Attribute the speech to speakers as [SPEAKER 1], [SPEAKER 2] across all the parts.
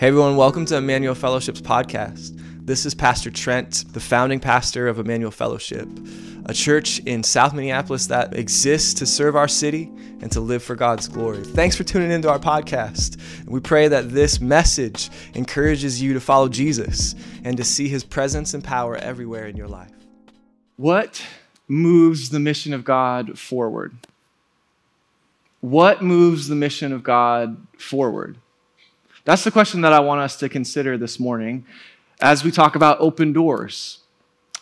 [SPEAKER 1] Hey everyone, welcome to Emmanuel Fellowship's podcast. This is Pastor Trent, the founding pastor of Emmanuel Fellowship, a church in South Minneapolis that exists to serve our city and to live for God's glory. Thanks for tuning into our podcast. We pray that this message encourages you to follow Jesus and to see his presence and power everywhere in your life.
[SPEAKER 2] What moves the mission of God forward? What moves the mission of God forward? That's the question that I want us to consider this morning as we talk about open doors.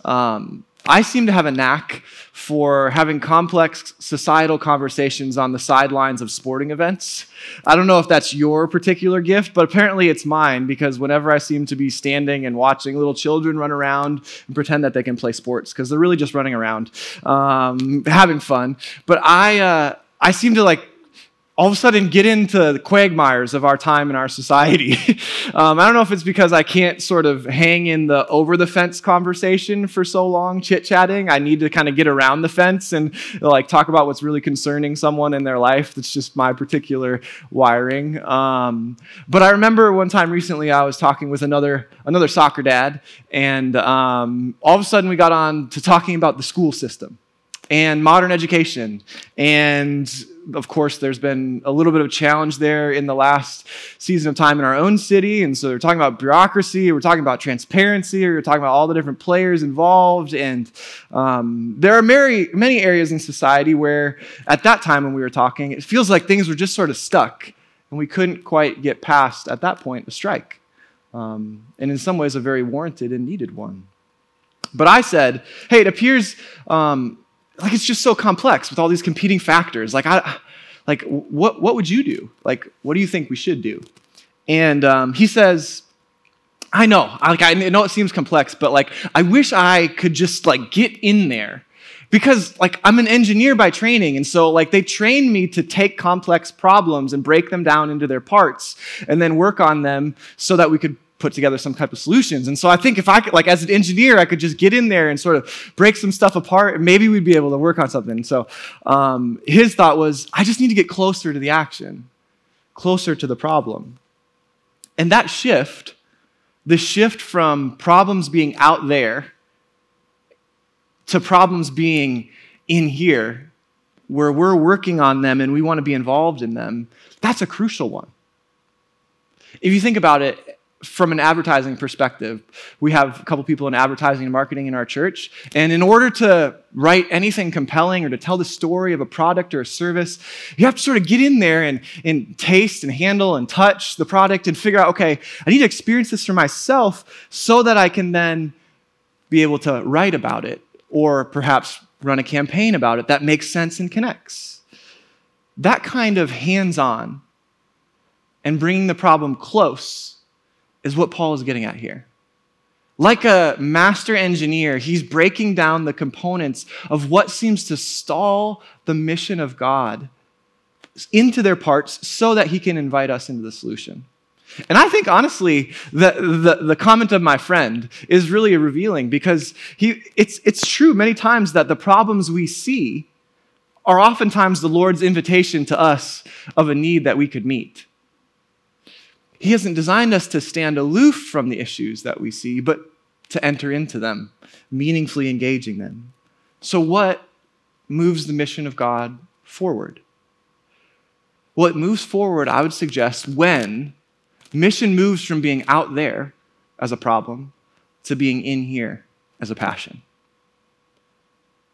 [SPEAKER 2] Um, I seem to have a knack for having complex societal conversations on the sidelines of sporting events. I don't know if that's your particular gift, but apparently it's mine because whenever I seem to be standing and watching little children run around and pretend that they can play sports, because they're really just running around, um, having fun. But I, uh, I seem to like all of a sudden get into the quagmires of our time and our society. um, I don't know if it's because I can't sort of hang in the over the fence conversation for so long, chit chatting. I need to kind of get around the fence and like talk about what's really concerning someone in their life. That's just my particular wiring. Um, but I remember one time recently I was talking with another another soccer dad, and um, all of a sudden we got on to talking about the school system and modern education and of course, there's been a little bit of challenge there in the last season of time in our own city. And so they're talking about bureaucracy, we're talking about transparency, we're talking about all the different players involved. And um, there are many, many areas in society where, at that time when we were talking, it feels like things were just sort of stuck. And we couldn't quite get past, at that point, a strike. Um, and in some ways, a very warranted and needed one. But I said, hey, it appears um, like it's just so complex with all these competing factors. Like, I, like what, what would you do? Like, what do you think we should do? And um, he says, I know, like I know it seems complex, but like I wish I could just like get in there because like I'm an engineer by training and so like they trained me to take complex problems and break them down into their parts and then work on them so that we could put together some type of solutions. And so I think if I could, like, as an engineer, I could just get in there and sort of break some stuff apart, and maybe we'd be able to work on something. So um, his thought was, I just need to get closer to the action, closer to the problem. And that shift, the shift from problems being out there to problems being in here, where we're working on them and we want to be involved in them, that's a crucial one. If you think about it, from an advertising perspective, we have a couple people in advertising and marketing in our church. And in order to write anything compelling or to tell the story of a product or a service, you have to sort of get in there and, and taste and handle and touch the product and figure out, okay, I need to experience this for myself so that I can then be able to write about it or perhaps run a campaign about it that makes sense and connects. That kind of hands on and bringing the problem close is what Paul is getting at here. Like a master engineer, he's breaking down the components of what seems to stall the mission of God into their parts so that he can invite us into the solution. And I think, honestly, the, the, the, comment of my friend is really revealing because he, it's, it's true many times that the problems we see are oftentimes the Lord's invitation to us of a need that we could meet. He hasn't designed us to stand aloof from the issues that we see, but to enter into them, meaningfully engaging them. So, what moves the mission of God forward? Well, it moves forward, I would suggest, when mission moves from being out there as a problem to being in here as a passion.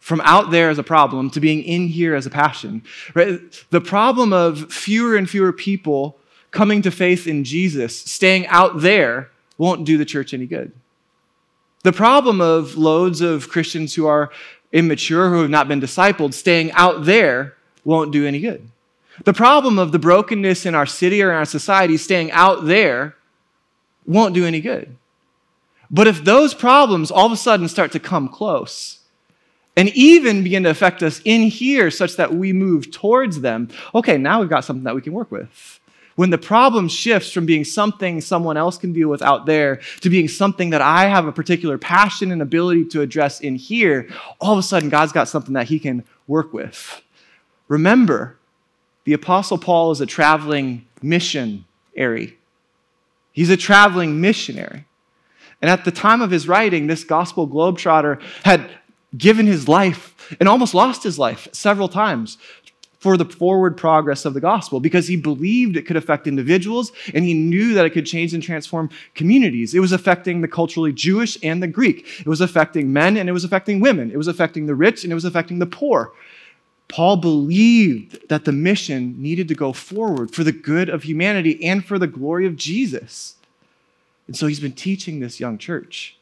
[SPEAKER 2] From out there as a problem to being in here as a passion. Right? The problem of fewer and fewer people coming to faith in Jesus, staying out there, won't do the church any good. The problem of loads of Christians who are immature, who have not been discipled, staying out there won't do any good. The problem of the brokenness in our city or in our society, staying out there, won't do any good. But if those problems all of a sudden start to come close, and even begin to affect us in here such that we move towards them, okay, now we've got something that we can work with. When the problem shifts from being something someone else can deal with out there to being something that I have a particular passion and ability to address in here, all of a sudden God's got something that He can work with. Remember, the Apostle Paul is a traveling missionary. He's a traveling missionary. And at the time of his writing, this gospel globetrotter had given his life and almost lost his life several times for the forward progress of the gospel because he believed it could affect individuals and he knew that it could change and transform communities. It was affecting the culturally Jewish and the Greek. It was affecting men and it was affecting women. It was affecting the rich and it was affecting the poor. Paul believed that the mission needed to go forward for the good of humanity and for the glory of Jesus. And so he's been teaching this young church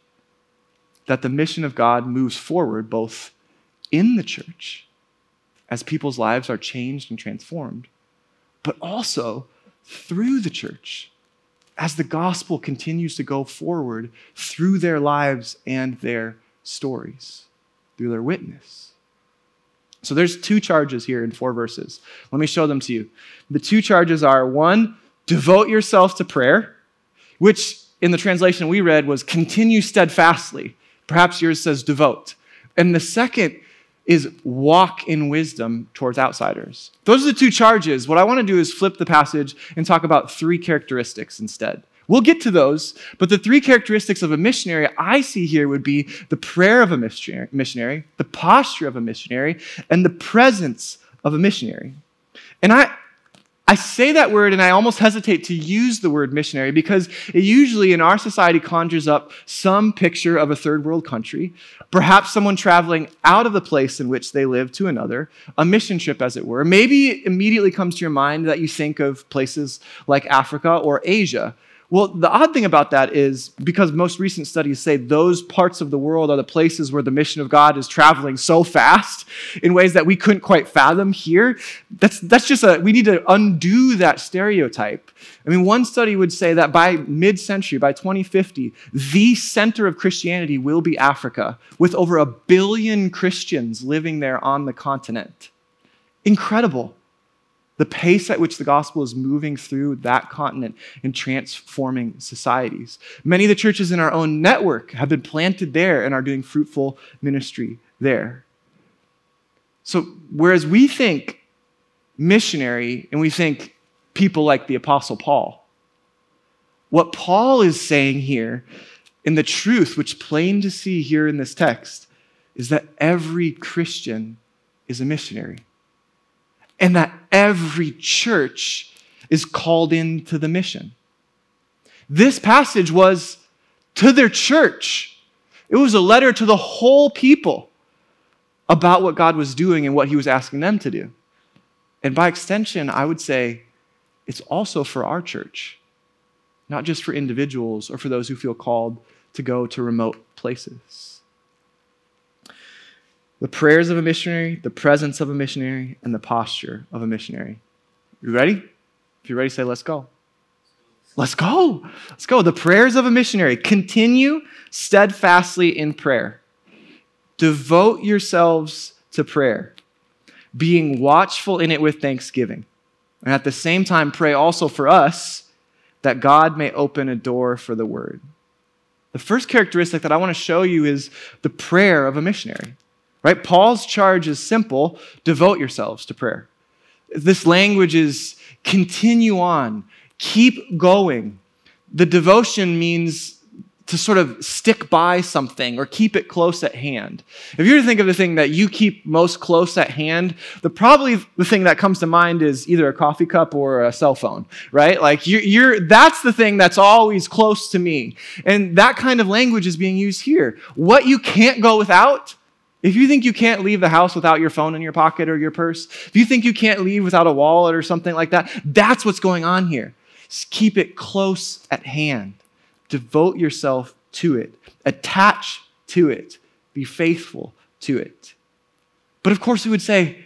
[SPEAKER 2] that the mission of God moves forward both in the church as people's lives are changed and transformed, but also through the church as the gospel continues to go forward through their lives and their stories, through their witness. So there's two charges here in four verses. Let me show them to you. The two charges are one, devote yourself to prayer, which in the translation we read was continue steadfastly. Perhaps yours says devote. And the second is walk in wisdom towards outsiders. Those are the two charges. What I want to do is flip the passage and talk about three characteristics instead. We'll get to those, but the three characteristics of a missionary I see here would be the prayer of a missionary, the posture of a missionary, and the presence of a missionary. And I, I say that word and I almost hesitate to use the word missionary because it usually in our society conjures up some picture of a third world country, perhaps someone traveling out of the place in which they live to another, a mission trip, as it were. Maybe it immediately comes to your mind that you think of places like Africa or Asia. Well, the odd thing about that is because most recent studies say those parts of the world are the places where the mission of God is traveling so fast in ways that we couldn't quite fathom here. That's, that's just a, we need to undo that stereotype. I mean, one study would say that by mid century, by 2050, the center of Christianity will be Africa, with over a billion Christians living there on the continent. Incredible the pace at which the gospel is moving through that continent and transforming societies. Many of the churches in our own network have been planted there and are doing fruitful ministry there. So, whereas we think missionary and we think people like the Apostle Paul, what Paul is saying here in the truth, which plain to see here in this text, is that every Christian is a missionary and that every church is called into the mission. This passage was to their church, it was a letter to the whole people about what God was doing and what He was asking them to do. And by extension, I would say it's also for our church, not just for individuals or for those who feel called to go to remote places the prayers of a missionary, the presence of a missionary, and the posture of a missionary. You ready? If you're ready, say, let's go. Let's go. Let's go. The prayers of a missionary. Continue steadfastly in prayer. Devote yourselves to prayer, being watchful in it with thanksgiving. And at the same time, pray also for us that God may open a door for the word. The first characteristic that I want to show you is the prayer of a missionary. Right? Paul's charge is simple devote yourselves to prayer. This language is continue on, keep going. The devotion means to sort of stick by something or keep it close at hand. If you were to think of the thing that you keep most close at hand, the probably the thing that comes to mind is either a coffee cup or a cell phone, right? Like you're, you're that's the thing that's always close to me. And that kind of language is being used here. What you can't go without, if you think you can't leave the house without your phone in your pocket or your purse, if you think you can't leave without a wallet or something like that, that's what's going on here. Just keep it close at hand. Devote yourself to it. Attach to it. Be faithful to it. But of course, we would say,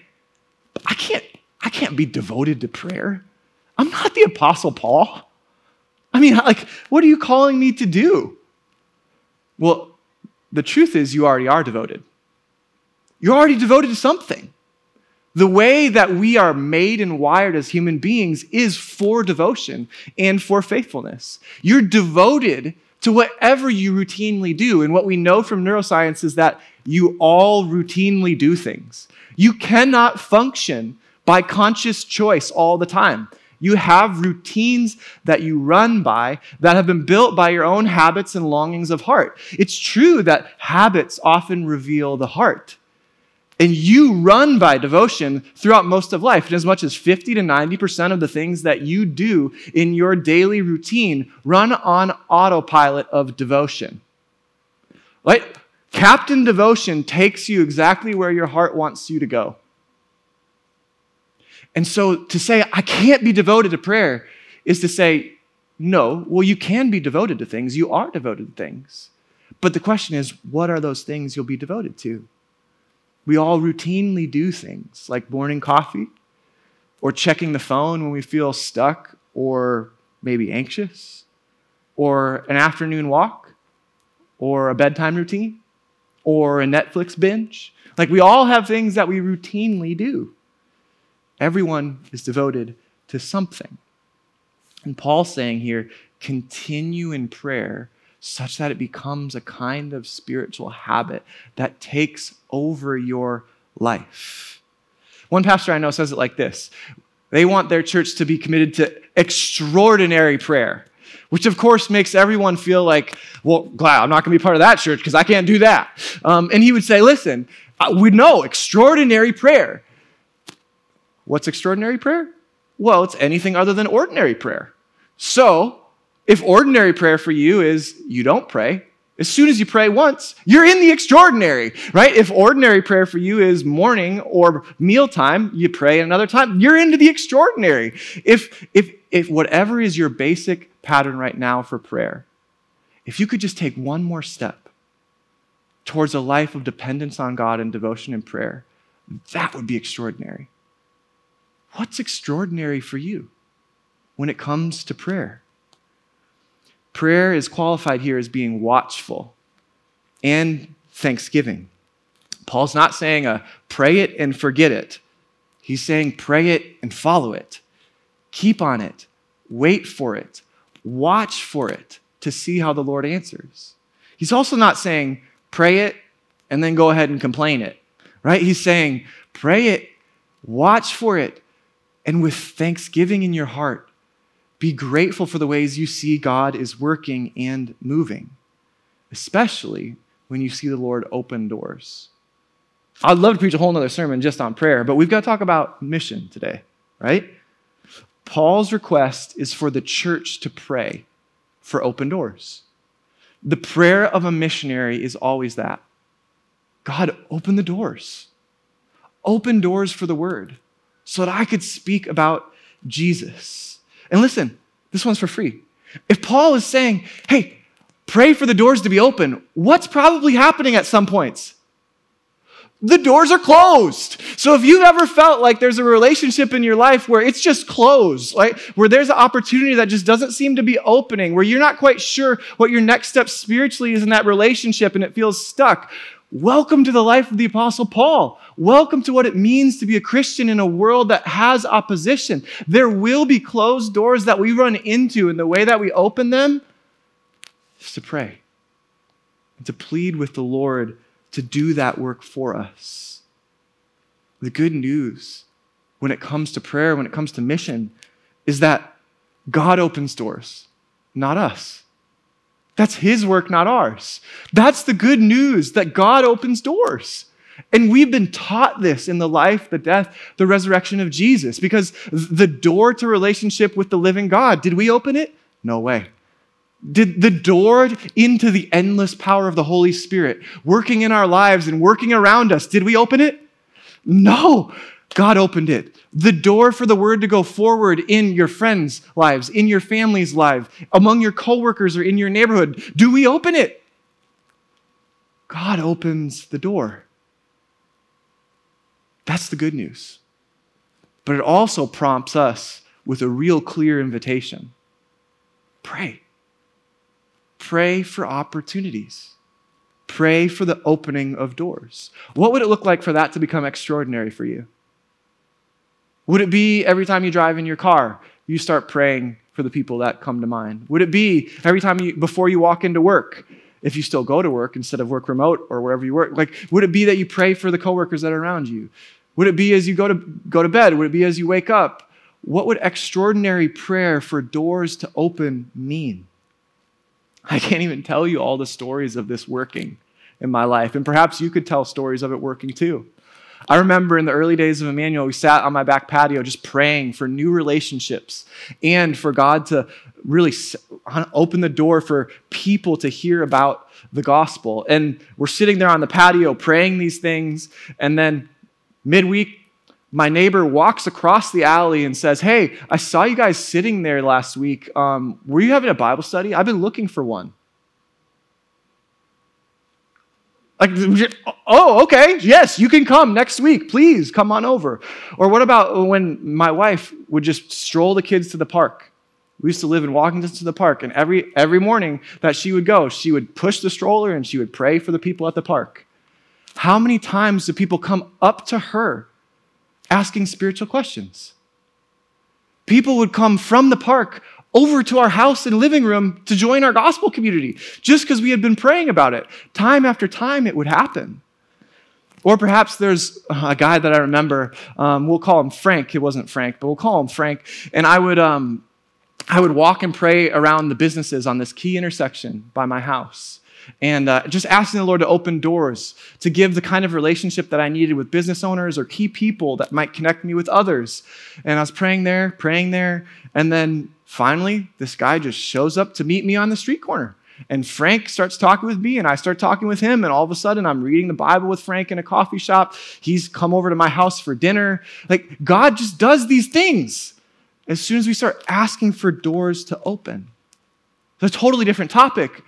[SPEAKER 2] I can't, I can't be devoted to prayer. I'm not the Apostle Paul. I mean, like, what are you calling me to do? Well, the truth is, you already are devoted. You're already devoted to something. The way that we are made and wired as human beings is for devotion and for faithfulness. You're devoted to whatever you routinely do. And what we know from neuroscience is that you all routinely do things. You cannot function by conscious choice all the time. You have routines that you run by that have been built by your own habits and longings of heart. It's true that habits often reveal the heart. And you run by devotion throughout most of life. And as much as 50 to 90% of the things that you do in your daily routine run on autopilot of devotion. Right? Captain Devotion takes you exactly where your heart wants you to go. And so to say, I can't be devoted to prayer is to say, no, well, you can be devoted to things. You are devoted to things. But the question is, what are those things you'll be devoted to? We all routinely do things like morning coffee or checking the phone when we feel stuck or maybe anxious or an afternoon walk or a bedtime routine or a Netflix binge. Like we all have things that we routinely do. Everyone is devoted to something. And Paul's saying here, continue in prayer such that it becomes a kind of spiritual habit that takes over your life. One pastor I know says it like this they want their church to be committed to extraordinary prayer, which of course makes everyone feel like, well, glad I'm not going to be part of that church because I can't do that. Um, and he would say, listen, we know extraordinary prayer. What's extraordinary prayer? Well, it's anything other than ordinary prayer. So, if ordinary prayer for you is you don't pray, as soon as you pray once, you're in the extraordinary, right? If ordinary prayer for you is morning or mealtime, you pray another time, you're into the extraordinary. If, if, if whatever is your basic pattern right now for prayer, if you could just take one more step towards a life of dependence on God and devotion and prayer, that would be extraordinary. What's extraordinary for you when it comes to prayer? Prayer is qualified here as being watchful and thanksgiving. Paul's not saying a uh, pray it and forget it. He's saying pray it and follow it. Keep on it. Wait for it. Watch for it to see how the Lord answers. He's also not saying pray it and then go ahead and complain it, right? He's saying pray it, watch for it, and with thanksgiving in your heart, be grateful for the ways you see God is working and moving, especially when you see the Lord open doors. I'd love to preach a whole other sermon just on prayer, but we've got to talk about mission today, right? Paul's request is for the church to pray for open doors. The prayer of a missionary is always that God, open the doors. Open doors for the word so that I could speak about Jesus. And listen, this one's for free. If Paul is saying, hey, pray for the doors to be open, what's probably happening at some points? The doors are closed. So if you've ever felt like there's a relationship in your life where it's just closed, right? Where there's an opportunity that just doesn't seem to be opening, where you're not quite sure what your next step spiritually is in that relationship and it feels stuck, Welcome to the life of the Apostle Paul. Welcome to what it means to be a Christian in a world that has opposition. There will be closed doors that we run into, and the way that we open them is to pray and to plead with the Lord to do that work for us. The good news when it comes to prayer, when it comes to mission, is that God opens doors, not us. That's His work, not ours. That's the good news that God opens doors. And we've been taught this in the life, the death, the resurrection of Jesus because the door to relationship with the living God, did we open it? No way. Did the door into the endless power of the Holy Spirit working in our lives and working around us, did we open it? No. God opened it. The door for the word to go forward in your friends' lives, in your family's life, among your coworkers or in your neighborhood. Do we open it? God opens the door. That's the good news. But it also prompts us with a real clear invitation pray. Pray for opportunities. Pray for the opening of doors. What would it look like for that to become extraordinary for you? Would it be every time you drive in your car, you start praying for the people that come to mind? Would it be every time you, before you walk into work, if you still go to work instead of work remote or wherever you work? Like, would it be that you pray for the coworkers that are around you? Would it be as you go to, go to bed? Would it be as you wake up? what would extraordinary prayer for doors to open mean? I can't even tell you all the stories of this working in my life. And perhaps you could tell stories of it working too. I remember in the early days of Emmanuel, we sat on my back patio just praying for new relationships and for God to really open the door for people to hear about the gospel. And we're sitting there on the patio praying these things. And then midweek, my neighbor walks across the alley and says, Hey, I saw you guys sitting there last week. Um, were you having a Bible study? I've been looking for one. Like, oh, okay, yes, you can come next week. Please come on over. Or what about when my wife would just stroll the kids to the park? We used to live in walking distance to the park, and every, every morning that she would go, she would push the stroller and she would pray for the people at the park. How many times do people come up to her asking spiritual questions? People would come from the park over to our house and living room to join our gospel community just because we had been praying about it. Time after time, it would happen. Or perhaps there's a guy that I remember, um, we'll call him Frank. It wasn't Frank, but we'll call him Frank. And I would, um, I would walk and pray around the businesses on this key intersection by my house and uh, just asking the Lord to open doors, to give the kind of relationship that I needed with business owners or key people that might connect me with others. And I was praying there, praying there, and then finally, this guy just shows up to meet me on the street corner. And Frank starts talking with me, and I start talking with him. And all of a sudden, I'm reading the Bible with Frank in a coffee shop. He's come over to my house for dinner. Like, God just does these things as soon as we start asking for doors to open. It's a totally different topic,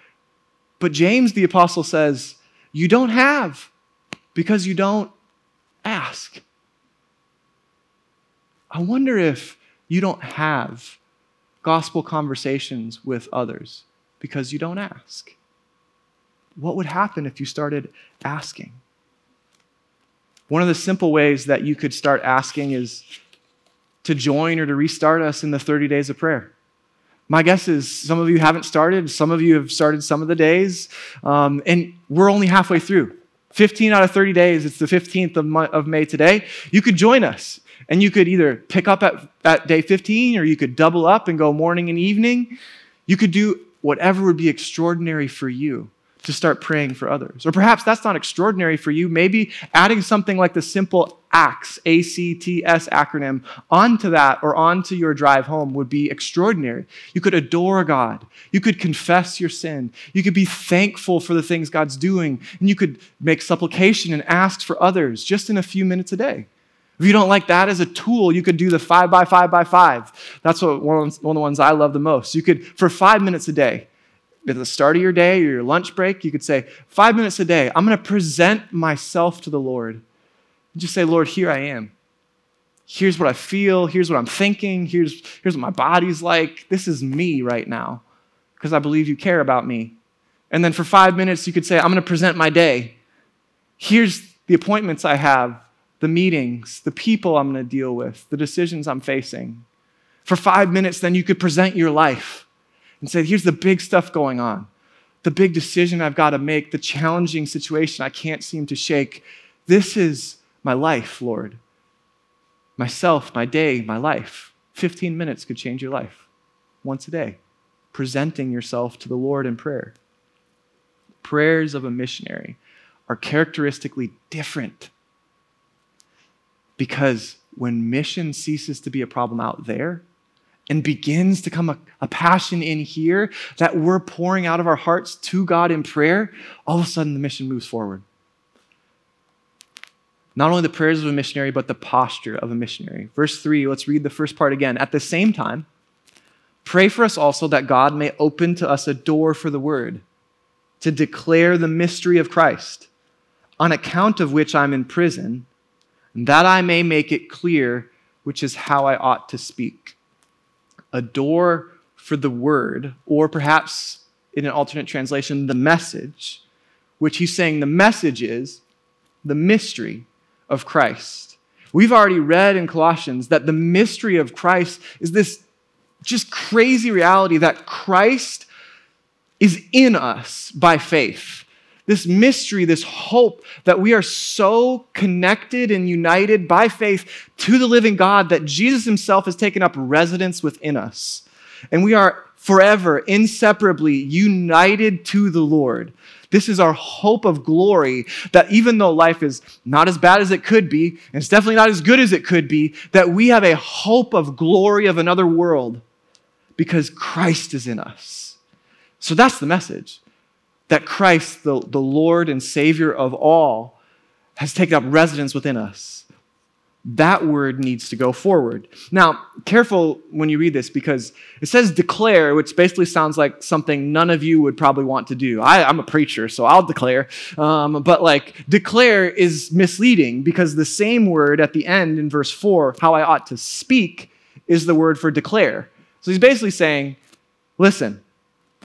[SPEAKER 2] but James the apostle says, You don't have because you don't ask. I wonder if you don't have gospel conversations with others because you don't ask. What would happen if you started asking? One of the simple ways that you could start asking is to join or to restart us in the 30 days of prayer. My guess is some of you haven't started, some of you have started some of the days, um, and we're only halfway through. 15 out of 30 days, it's the 15th of, of May today. You could join us, and you could either pick up at, at day 15 or you could double up and go morning and evening. You could do whatever would be extraordinary for you to start praying for others. Or perhaps that's not extraordinary for you. Maybe adding something like the simple ACTS, A C T S acronym, onto that or onto your drive home would be extraordinary. You could adore God. You could confess your sin. You could be thankful for the things God's doing. And you could make supplication and ask for others just in a few minutes a day. If you don't like that as a tool, you could do the five by five by five. That's what, one, of the ones I love the most. You could, for five minutes a day, at the start of your day or your lunch break, you could say, five minutes a day, I'm going to present myself to the Lord. Just say, Lord, here I am. Here's what I feel. Here's what I'm thinking. Here's, here's what my body's like. This is me right now because I believe you care about me. And then for five minutes, you could say, I'm going to present my day. Here's the appointments I have, the meetings, the people I'm going to deal with, the decisions I'm facing. For five minutes, then you could present your life and say, Here's the big stuff going on, the big decision I've got to make, the challenging situation I can't seem to shake. This is my life, Lord. Myself, my day, my life. 15 minutes could change your life once a day, presenting yourself to the Lord in prayer. Prayers of a missionary are characteristically different because when mission ceases to be a problem out there, and begins to come a, a, passion in here that we're pouring out of our hearts to God in prayer, all of a sudden the mission moves forward. Not only the prayers of a missionary, but the posture of a missionary. Verse 3, let's read the first part again. At the same time, pray for us also that God may open to us a door for the word to declare the mystery of Christ, on account of which I'm in prison, that I may make it clear which is how I ought to speak a door for the word, or perhaps in an alternate translation, the message, which he's saying the message is the mystery of Christ. We've already read in Colossians that the mystery of Christ is this just crazy reality that Christ is in us by faith. This mystery, this hope that we are so connected and united by faith to the living God that Jesus himself has taken up residence within us. And we are forever, inseparably united to the Lord. This is our hope of glory that even though life is not as bad as it could be, and it's definitely not as good as it could be, that we have a hope of glory of another world because Christ is in us. So that's the message that Christ, the, the Lord and Savior of all, has taken up residence within us. That word needs to go forward. Now, careful when you read this because it says declare, which basically sounds like something none of you would probably want to do. I, am a preacher, so I'll declare. Um, but like, declare is misleading because the same word at the end in verse 4, how I ought to speak, is the word for declare. So he's basically saying, listen,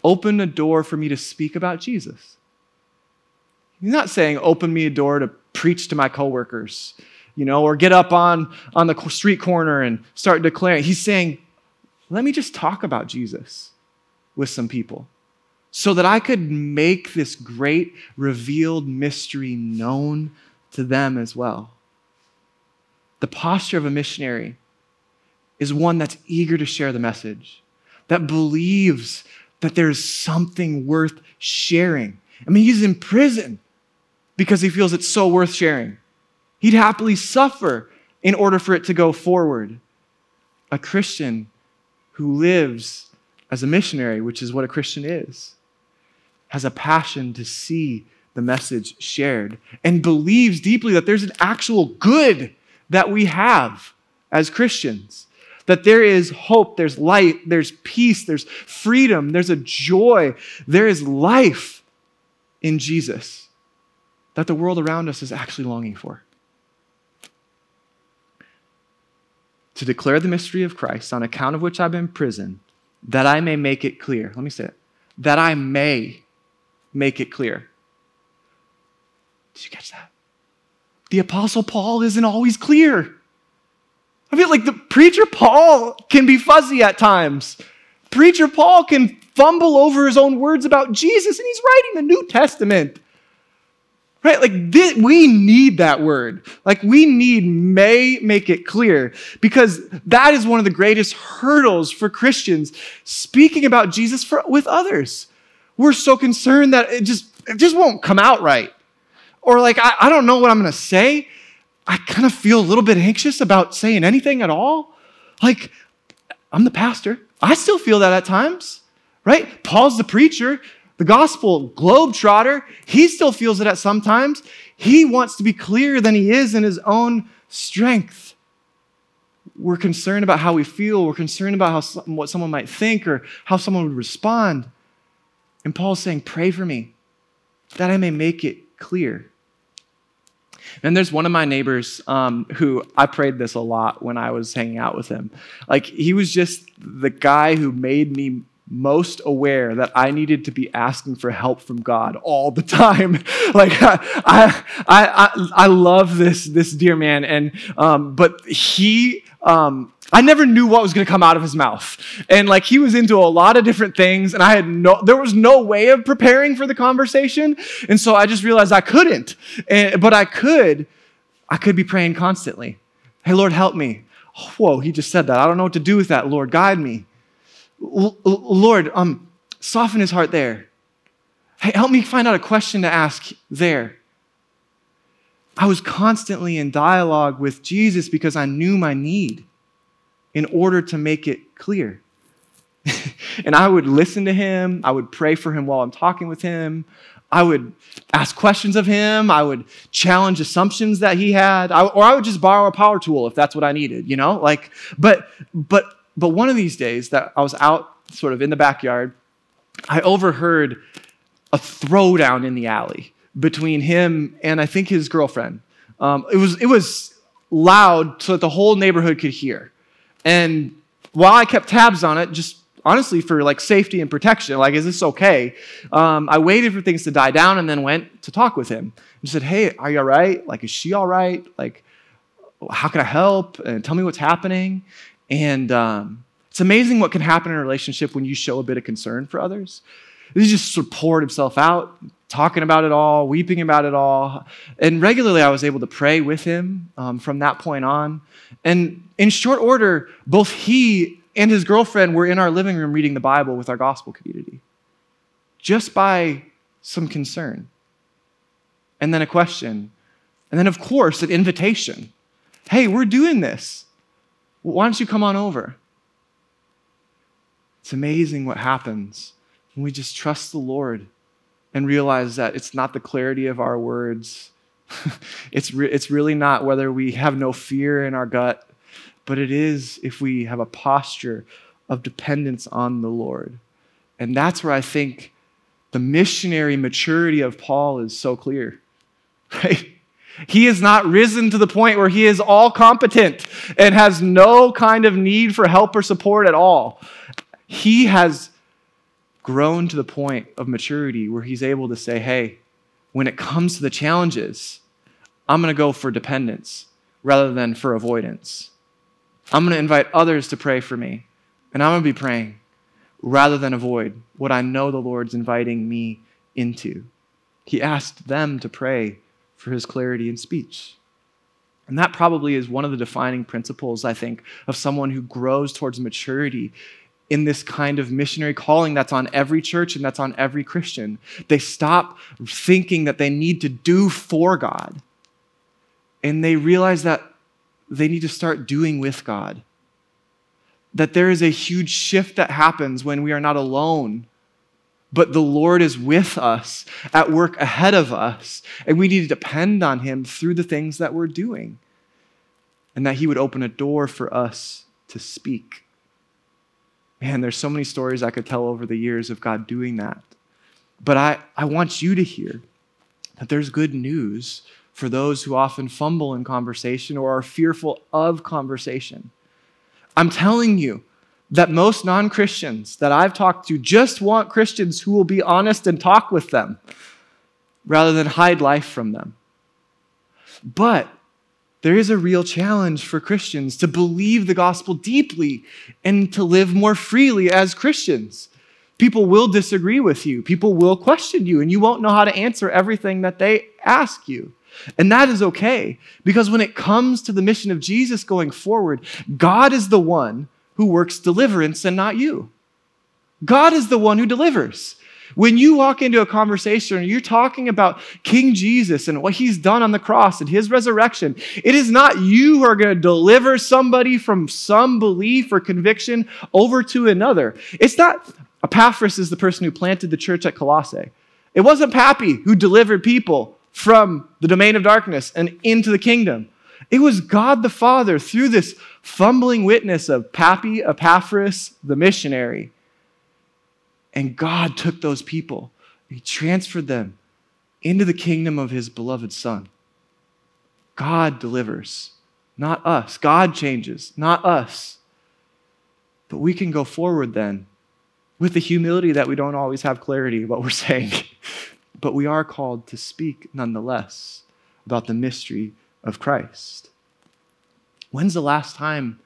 [SPEAKER 2] open a door for me to speak about Jesus. He's not saying, open me a door to preach to my coworkers, you know, or get up on, on the street corner and start declaring. He's saying, let me just talk about Jesus with some people so that I could make this great revealed mystery known to them as well. The posture of a missionary is one that's eager to share the message, that believes that there's something worth sharing. I mean, he's in prison because he feels it's so worth sharing. He'd happily suffer in order for it to go forward. A Christian who lives as a missionary, which is what a Christian is, has a passion to see the message shared and believes deeply that there's an actual good that we have as Christians that there is hope, there's light, there's peace, there's freedom, there's a joy, there is life in Jesus that the world around us is actually longing for. To declare the mystery of Christ, on account of which I've been in that I may make it clear. Let me say it. That I may make it clear. Did you catch that? The Apostle Paul isn't always clear. I feel like the preacher Paul can be fuzzy at times. Preacher Paul can fumble over his own words about Jesus, and he's writing the New Testament. Right? Like, we need that word. Like, we need may make it clear because that is one of the greatest hurdles for Christians speaking about Jesus for, with others. We're so concerned that it just, it just won't come out right. Or, like, I, I don't know what I'm going to say. I kind of feel a little bit anxious about saying anything at all. Like, I'm the pastor. I still feel that at times, right? Paul's the preacher, the gospel globetrotter. He still feels it at some times. He wants to be clearer than he is in his own strength. We're concerned about how we feel. We're concerned about how, what someone might think or how someone would respond. And Paul's saying, Pray for me that I may make it clear. And there's one of my neighbors um, who I prayed this a lot when I was hanging out with him. Like, he was just the guy who made me most aware that I needed to be asking for help from God all the time. like I, I, I, I love this this dear man, and um, but he um, I never knew what was going to come out of his mouth. And like he was into a lot of different things and I had no there was no way of preparing for the conversation. And so I just realized I couldn't. And, but I could I could be praying constantly. Hey Lord, help me. whoa, he just said that. I don't know what to do with that. Lord, guide me. L- Lord, um soften his heart there. Hey, help me find out a question to ask there. I was constantly in dialogue with Jesus because I knew my need in order to make it clear. and I would listen to him. I would pray for him while I'm talking with him. I would ask questions of him. I would challenge assumptions that he had, I, or I would just borrow a power tool if that's what I needed, you know? Like, but, but, but one of these days that I was out sort of in the backyard, I overheard a throwdown in the alley between him and I think his girlfriend. Um, it, was, it was loud so that the whole neighborhood could hear. And while I kept tabs on it, just honestly for like safety and protection, like, is this okay? Um, I waited for things to die down and then went to talk with him and said, hey, are you all right? Like, is she all right? Like, how can I help? And tell me what's happening. And um, it's amazing what can happen in a relationship when you show a bit of concern for others. He just sort of poured himself out, talking about it all, weeping about it all. And regularly, I was able to pray with him um, from that point on. And in short order, both he and his girlfriend were in our living room reading the Bible with our gospel community just by some concern. And then a question. And then, of course, an invitation. Hey, we're doing this. Why don't you come on over? It's amazing what happens when we just trust the Lord and realize that it's not the clarity of our words. it's, re- it's really not whether we have no fear in our gut, but it is if we have a posture of dependence on the Lord. And that's where I think the missionary maturity of Paul is so clear, right? He is not risen to the point where he is all competent and has no kind of need for help or support at all. He has grown to the point of maturity where he's able to say, hey, when it comes to the challenges, I'm going to go for dependence rather than for avoidance. I'm going to invite others to pray for me, and I'm going to be praying rather than avoid what I know the Lord's inviting me into. He asked them to pray for his clarity in speech. And that probably is one of the defining principles, I think, of someone who grows towards maturity in this kind of missionary calling that's on every church and that's on every Christian. They stop thinking that they need to do for God, and they realize that they need to start doing with God. That there is a huge shift that happens when we are not alone, but the Lord is with us, at work ahead of us, and we need to depend on Him through the things that we're doing, and that He would open a door for us to speak. Man, there's so many stories I could tell over the years of God doing that. But I, I want you to hear that there's good news for those who often fumble in conversation or are fearful of conversation. I'm telling you that most non Christians that I've talked to just want Christians who will be honest and talk with them rather than hide life from them. But there is a real challenge for Christians to believe the gospel deeply and to live more freely as Christians. People will disagree with you, people will question you, and you won't know how to answer everything that they ask you. And that is okay, because when it comes to the mission of Jesus going forward, God is the one who works deliverance and not you. God is the one who delivers. When you walk into a conversation and you're talking about King Jesus and what he's done on the cross and his resurrection, it is not you who are going to deliver somebody from some belief or conviction over to another. It's not Epaphras is the person who planted the church at Colossae. It wasn't Pappy who delivered people from the domain of darkness and into the kingdom. It was God the Father through this fumbling witness of Pappy, Epaphras, the missionary and God took those people, He transferred them into the kingdom of His beloved Son. God delivers, not us. God changes, not us. But we can go forward then with the humility that we don't always have clarity what we're saying. but we are called to speak nonetheless about the mystery of Christ. When's the last time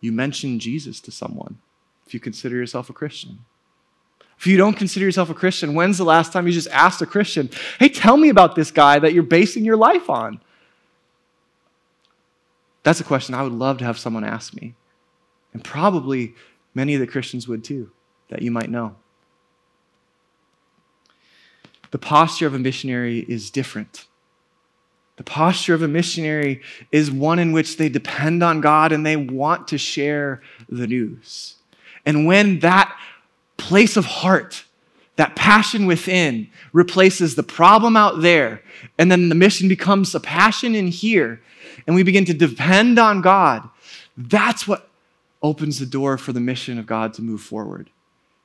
[SPEAKER 2] you mentioned Jesus to someone if you consider yourself a Christian? If you don't consider yourself a Christian, when's the last time you just asked a Christian, hey, tell me about this guy that you're basing your life on? That's a question I would love to have someone ask me. And probably many of the Christians would too, that you might know. The posture of a missionary is different. The posture of a missionary is one in which they depend on God and they want to share the news. And when that place of heart, that passion within, replaces the problem out there. And then the mission becomes a passion in here. And we begin to depend on God. That's what opens the door for the mission of God to move forward.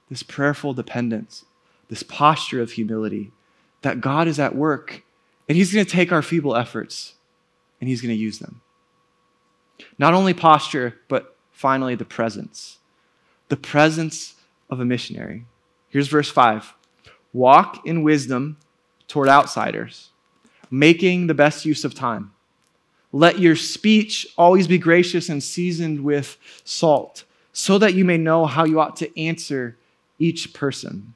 [SPEAKER 2] This prayerful dependence, this posture of humility, that God is at work and He's going to take our feeble efforts and He's going to use them. Not only posture, but finally the presence. The presence of a missionary. Here's verse 5 Walk in wisdom toward outsiders, making the best use of time. Let your speech always be gracious and seasoned with salt, so that you may know how you ought to answer each person.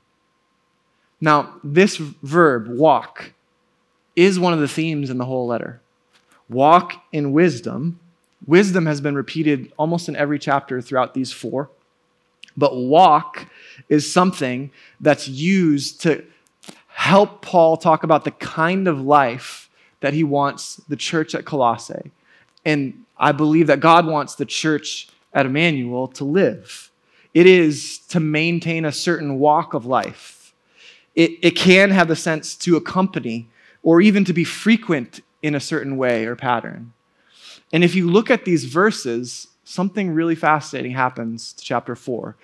[SPEAKER 2] Now, this verb, walk, is one of the themes in the whole letter. Walk in wisdom. Wisdom has been repeated almost in every chapter throughout these four. But walk is something that's used to help Paul talk about the kind of life that he wants the church at Colossae. And I believe that God wants the church at Emmanuel to live. It is to maintain a certain walk of life. It, it can have the sense to accompany or even to be frequent in a certain way or pattern. And if you look at these verses, something really fascinating happens to chapter 4.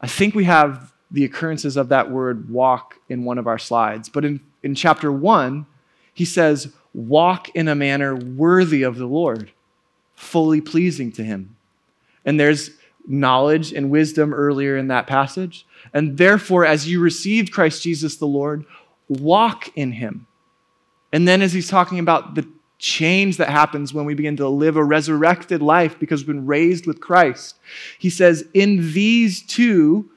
[SPEAKER 2] I think we have the occurrences of that word walk in one of our slides. But in, in chapter 1, he says, walk in a manner worthy of the Lord, fully pleasing to him. And there's knowledge and wisdom earlier in that passage. And therefore, as you received Christ Jesus the Lord, walk in him. And then, as he's talking about the change that happens when we begin to live a resurrected life because we've been raised with Christ, he says, In these two,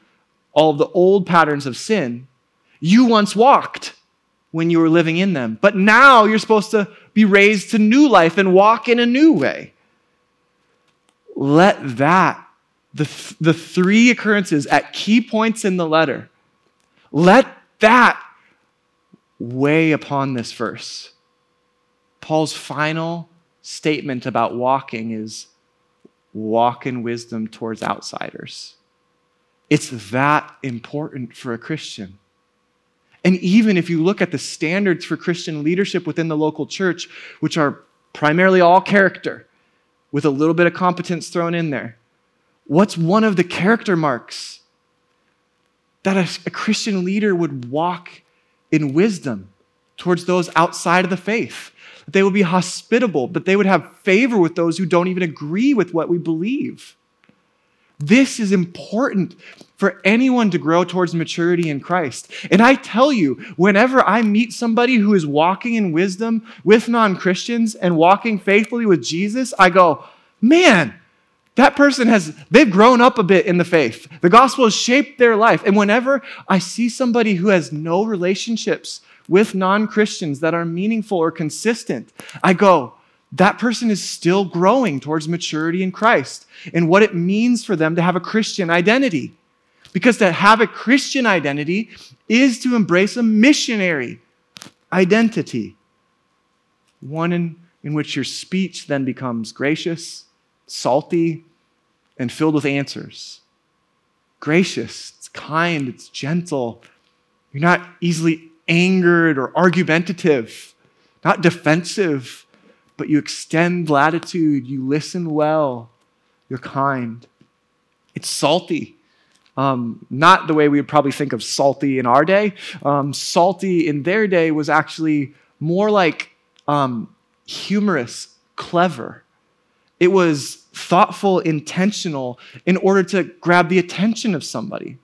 [SPEAKER 2] all of the old patterns of sin, you once walked when you were living in them. But now you're supposed to be raised to new life and walk in a new way. Let that, the, th- the three occurrences at key points in the letter, let that weigh upon this verse. Paul's final statement about walking is walk in wisdom towards outsiders. It's that important for a Christian. And even if you look at the standards for Christian leadership within the local church, which are primarily all character, with a little bit of competence thrown in there, what's one of the character marks that a, a Christian leader would walk in wisdom towards those outside of the faith? That they would be hospitable, that they would have favor with those who don't even agree with what we believe. This is important for anyone to grow towards maturity in Christ. And I tell you, whenever I meet somebody who is walking in wisdom with non Christians and walking faithfully with Jesus, I go, man, that person has, they've grown up a bit in the faith. The gospel has shaped their life. And whenever I see somebody who has no relationships with non Christians that are meaningful or consistent, I go, that person is still growing towards maturity in Christ and what it means for them to have a Christian identity. Because to have a Christian identity is to embrace a missionary identity, one in, in which your speech then becomes gracious, salty, and filled with answers. Gracious, it's kind, it's gentle. You're not easily angered or argumentative, not defensive but you extend latitude, you listen well, you're kind. It's salty. Um, not the way we would probably think of salty in our day. Um, salty in their day was actually more like um, humorous, clever. It was thoughtful, intentional in order to grab the attention of somebody.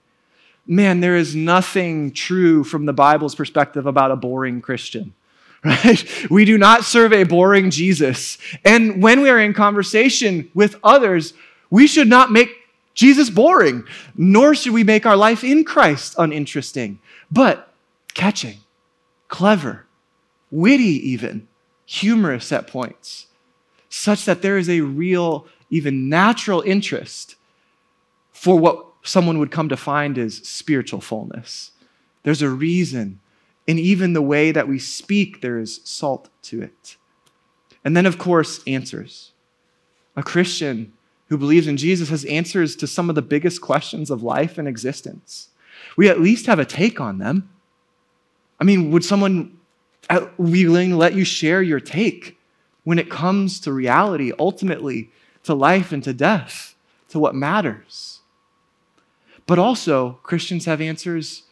[SPEAKER 2] Man, there is nothing true from the Bible's perspective about a boring Christian right? We do not serve a boring Jesus. And when we are in conversation with others, we should not make Jesus boring, nor should we make our life in Christ uninteresting, but catching, clever, witty, even, humorous at points, such that there is a real, even natural interest for what someone would come to find is spiritual fullness. There's a reason and even the way that we speak, there is salt to it. And then, of course, answers. A Christian who believes in Jesus has answers to some of the biggest questions of life and existence. We at least have a take on them. I mean, would someone willing let you share your take when it comes to reality, ultimately, to life and to death, to what matters? But also, Christians have answers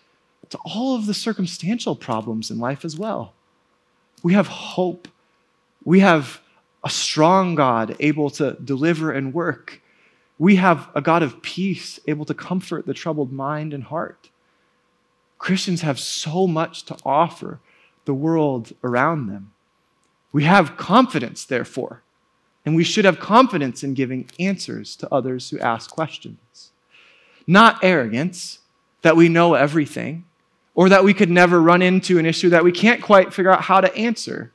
[SPEAKER 2] to all of the circumstantial problems in life as well. We have hope. We have a strong God able to deliver and work. We have a God of peace able to comfort the troubled mind and heart. Christians have so much to offer the world around them. We have confidence, therefore, and we should have confidence in giving answers to others who ask questions. Not arrogance, that we know everything, or that we could never run into an issue that we can't quite figure out how to answer,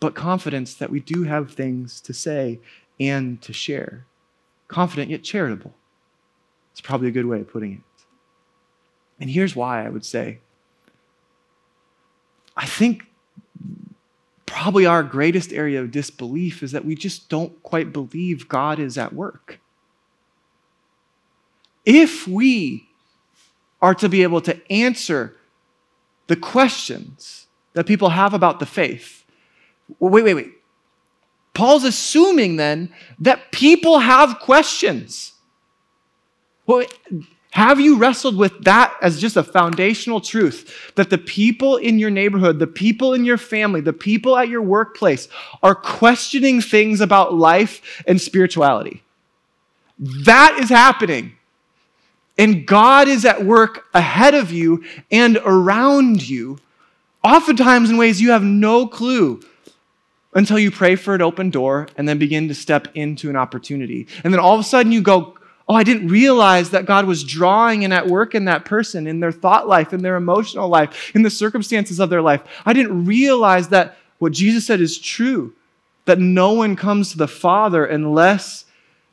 [SPEAKER 2] but confidence that we do have things to say and to share. Confident yet charitable. It's probably a good way of putting it. And here's why I would say I think probably our greatest area of disbelief is that we just don't quite believe God is at work. If we are to be able to answer the questions that people have about the faith, wait, wait, wait. Paul's assuming then that people have questions. Well, have you wrestled with that as just a foundational truth that the people in your neighborhood, the people in your family, the people at your workplace are questioning things about life and spirituality? That is happening. And God is at work ahead of you and around you, oftentimes in ways you have no clue until you pray for an open door and then begin to step into an opportunity. And then all of a sudden you go, Oh, I didn't realize that God was drawing and at work in that person, in their thought life, in their emotional life, in the circumstances of their life. I didn't realize that what Jesus said is true that no one comes to the Father unless,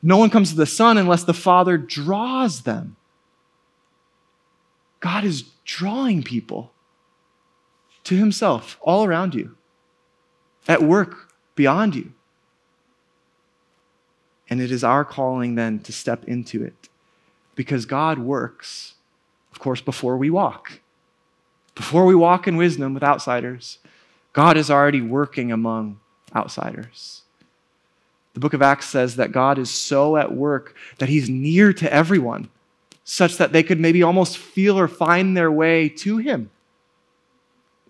[SPEAKER 2] no one comes to the Son unless the Father draws them. God is drawing people to Himself all around you, at work beyond you. And it is our calling then to step into it because God works, of course, before we walk. Before we walk in wisdom with outsiders, God is already working among outsiders. The book of Acts says that God is so at work that he's near to everyone, such that they could maybe almost feel or find their way to him.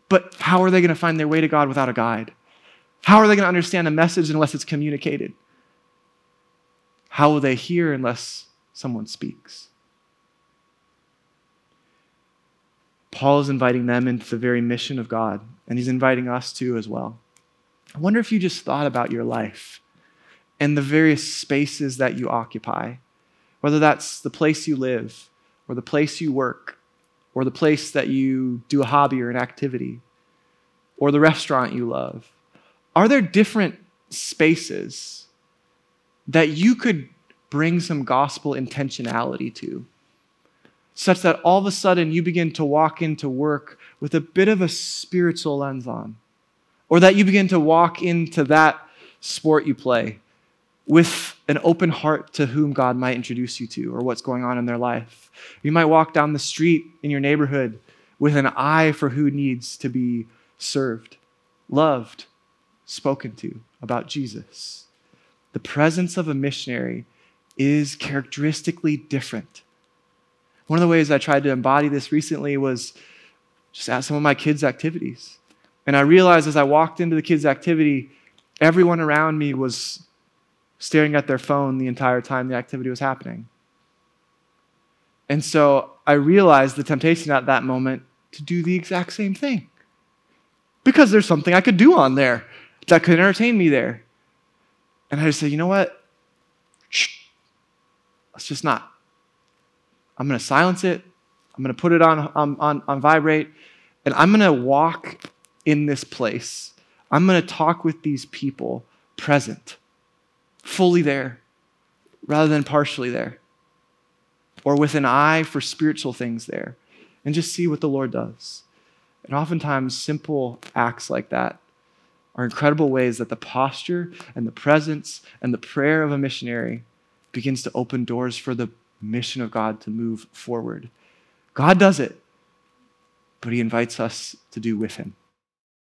[SPEAKER 2] But how are they going to find their way to God without a guide? How are they going to understand a message unless it's communicated? How will they hear unless someone speaks? Paul is inviting them into the very mission of God, and he's inviting us too as well. I wonder if you just thought about your life and the various spaces that you occupy, whether that's the place you live, or the place you work, or the place that you do a hobby or an activity, or the restaurant you love. Are there different spaces that you could bring some gospel intentionality to, such that all of a sudden you begin to walk into work with a bit of a spiritual lens on, or that you begin to walk into that sport you play with an open heart to whom God might introduce you to or what's going on in their life. You might walk down the street in your neighborhood with an eye for who needs to be served, loved, spoken to about Jesus the presence of a missionary is characteristically different. One of the ways I tried to embody this recently was just at some of my kids' activities. And I realized as I walked into the kids' activity, everyone around me was staring at their phone the entire time the activity was happening. And so I realized the temptation at that moment to do the exact same thing. Because there's something I could do on there that could entertain me there. And I just said, you know what? Shh. Let's just not. I'm going to silence it. I'm going to put it on, on, on, on vibrate. And I'm going to walk in this place. I'm going to talk with these people present, fully there, rather than partially there, or with an eye for spiritual things there, and just see what the Lord does. And oftentimes, simple acts like that are incredible ways that the posture and the presence and the prayer of a missionary begins to open doors for the mission of God to move forward. God does it, but He invites us to do with Him.